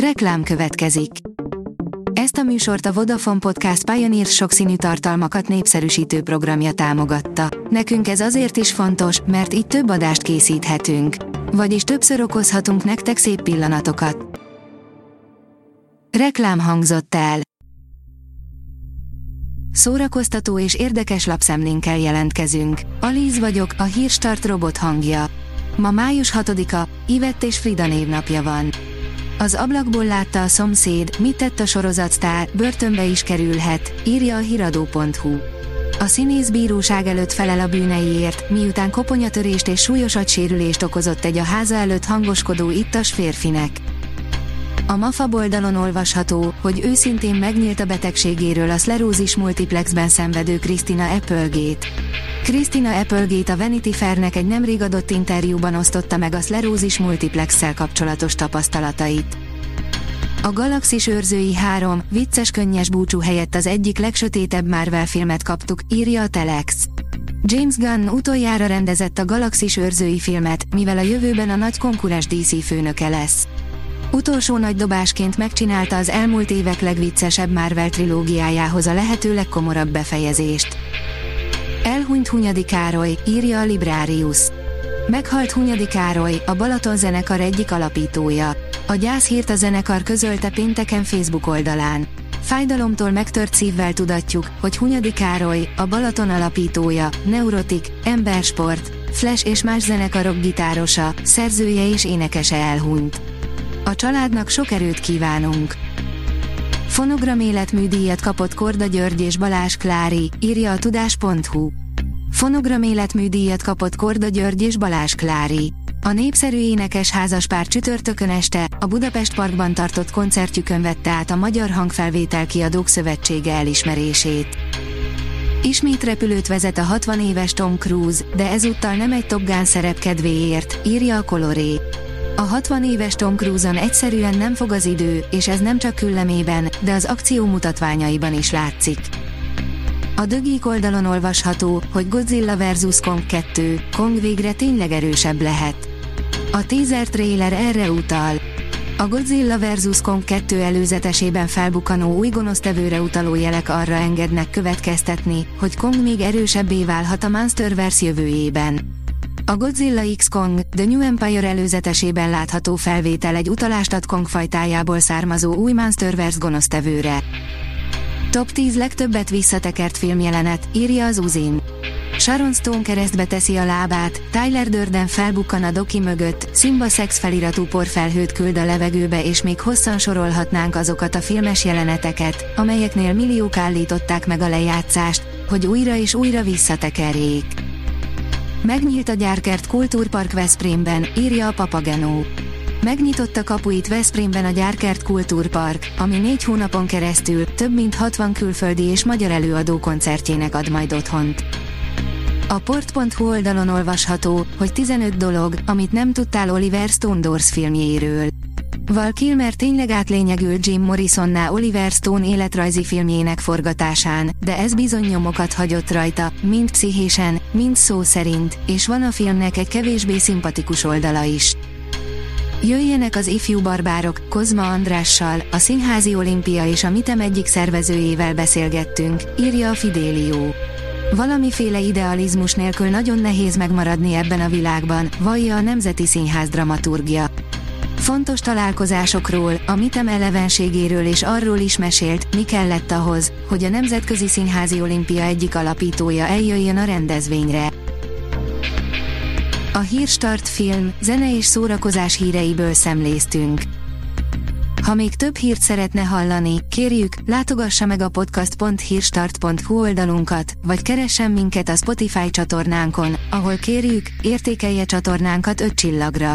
Reklám következik. Ezt a műsort a Vodafone Podcast Pioneer sokszínű tartalmakat népszerűsítő programja támogatta. Nekünk ez azért is fontos, mert így több adást készíthetünk. Vagyis többször okozhatunk nektek szép pillanatokat. Reklám hangzott el. Szórakoztató és érdekes lapszemlénkkel jelentkezünk. Alíz vagyok, a hírstart robot hangja. Ma május 6-a, Ivett és Frida névnapja van. Az ablakból látta a szomszéd, mit tett a sorozatsztár, börtönbe is kerülhet, írja a hiradó.hu. A színész bíróság előtt felel a bűneiért, miután koponyatörést és súlyos agysérülést okozott egy a háza előtt hangoskodó ittas férfinek. A MAFA oldalon olvasható, hogy őszintén megnyílt a betegségéről a szlerózis multiplexben szenvedő Krisztina Applegate. Krisztina Applegate a Vanity Fairnek egy nemrég adott interjúban osztotta meg a szlerózis multiplex kapcsolatos tapasztalatait. A Galaxis őrzői 3, vicces könnyes búcsú helyett az egyik legsötétebb Marvel filmet kaptuk, írja a Telex. James Gunn utoljára rendezett a Galaxis őrzői filmet, mivel a jövőben a nagy konkurens DC főnöke lesz. Utolsó nagy dobásként megcsinálta az elmúlt évek legviccesebb Marvel trilógiájához a lehető legkomorabb befejezést. Elhunyt Hunyadi Károly, írja a Librarius. Meghalt Hunyadi Károly, a Balaton zenekar egyik alapítója. A gyászhírt a zenekar közölte pénteken Facebook oldalán. Fájdalomtól megtört szívvel tudatjuk, hogy Hunyadi Károly, a Balaton alapítója, Neurotik, Embersport, Flash és más zenekarok gitárosa, szerzője és énekese elhunyt. A családnak sok erőt kívánunk. Fonogram életműdíjat kapott Korda György és Balázs Klári, írja a tudás.hu. Fonogram életműdíjat kapott Korda György és Balázs Klári. A népszerű énekes házaspár csütörtökön este a Budapest Parkban tartott koncertjükön vette át a Magyar Hangfelvétel Kiadók Szövetsége elismerését. Ismét repülőt vezet a 60 éves Tom Cruise, de ezúttal nem egy Top Gun szerep kedvéért, írja a Coloré. A 60 éves Tom Cruise-on egyszerűen nem fog az idő, és ez nem csak küllemében, de az akció mutatványaiban is látszik. A dögik oldalon olvasható, hogy Godzilla vs. Kong 2, Kong végre tényleg erősebb lehet. A teaser trailer erre utal. A Godzilla vs. Kong 2 előzetesében felbukkanó új gonosztevőre utaló jelek arra engednek következtetni, hogy Kong még erősebbé válhat a Monsterverse jövőjében. A Godzilla X Kong, The New Empire előzetesében látható felvétel egy utalást ad Kong fajtájából származó új Monsterverse gonosztevőre. Top 10 legtöbbet visszatekert filmjelenet, írja az Uzin. Sharon Stone keresztbe teszi a lábát, Tyler Durden felbukkan a doki mögött, Simba szex feliratú porfelhőt küld a levegőbe és még hosszan sorolhatnánk azokat a filmes jeleneteket, amelyeknél milliók állították meg a lejátszást, hogy újra és újra visszatekerjék. Megnyílt a gyárkert Kultúrpark Veszprémben, írja a Papagenó. Megnyitotta kapuit Veszprémben a Gyárkert Kultúrpark, ami négy hónapon keresztül több mint 60 külföldi és magyar előadó koncertjének ad majd otthont. A port.hu oldalon olvasható, hogy 15 dolog, amit nem tudtál Oliver Stone Doors filmjéről. Val Kilmer tényleg átlényegült Jim Morrisonná Oliver Stone életrajzi filmjének forgatásán, de ez bizony nyomokat hagyott rajta, mind pszichésen, mind szó szerint, és van a filmnek egy kevésbé szimpatikus oldala is. Jöjjenek az ifjú barbárok, Kozma Andrással, a Színházi Olimpia és a Mitem egyik szervezőjével beszélgettünk, írja a Fidélió. Valamiféle idealizmus nélkül nagyon nehéz megmaradni ebben a világban, vallja a Nemzeti Színház dramaturgia. Fontos találkozásokról, a mitem elevenségéről és arról is mesélt, mi kellett ahhoz, hogy a Nemzetközi Színházi Olimpia egyik alapítója eljöjjön a rendezvényre. A Hírstart film, zene és szórakozás híreiből szemléztünk. Ha még több hírt szeretne hallani, kérjük, látogassa meg a podcast.hírstart.hu oldalunkat, vagy keressen minket a Spotify csatornánkon, ahol kérjük, értékelje csatornánkat 5 csillagra.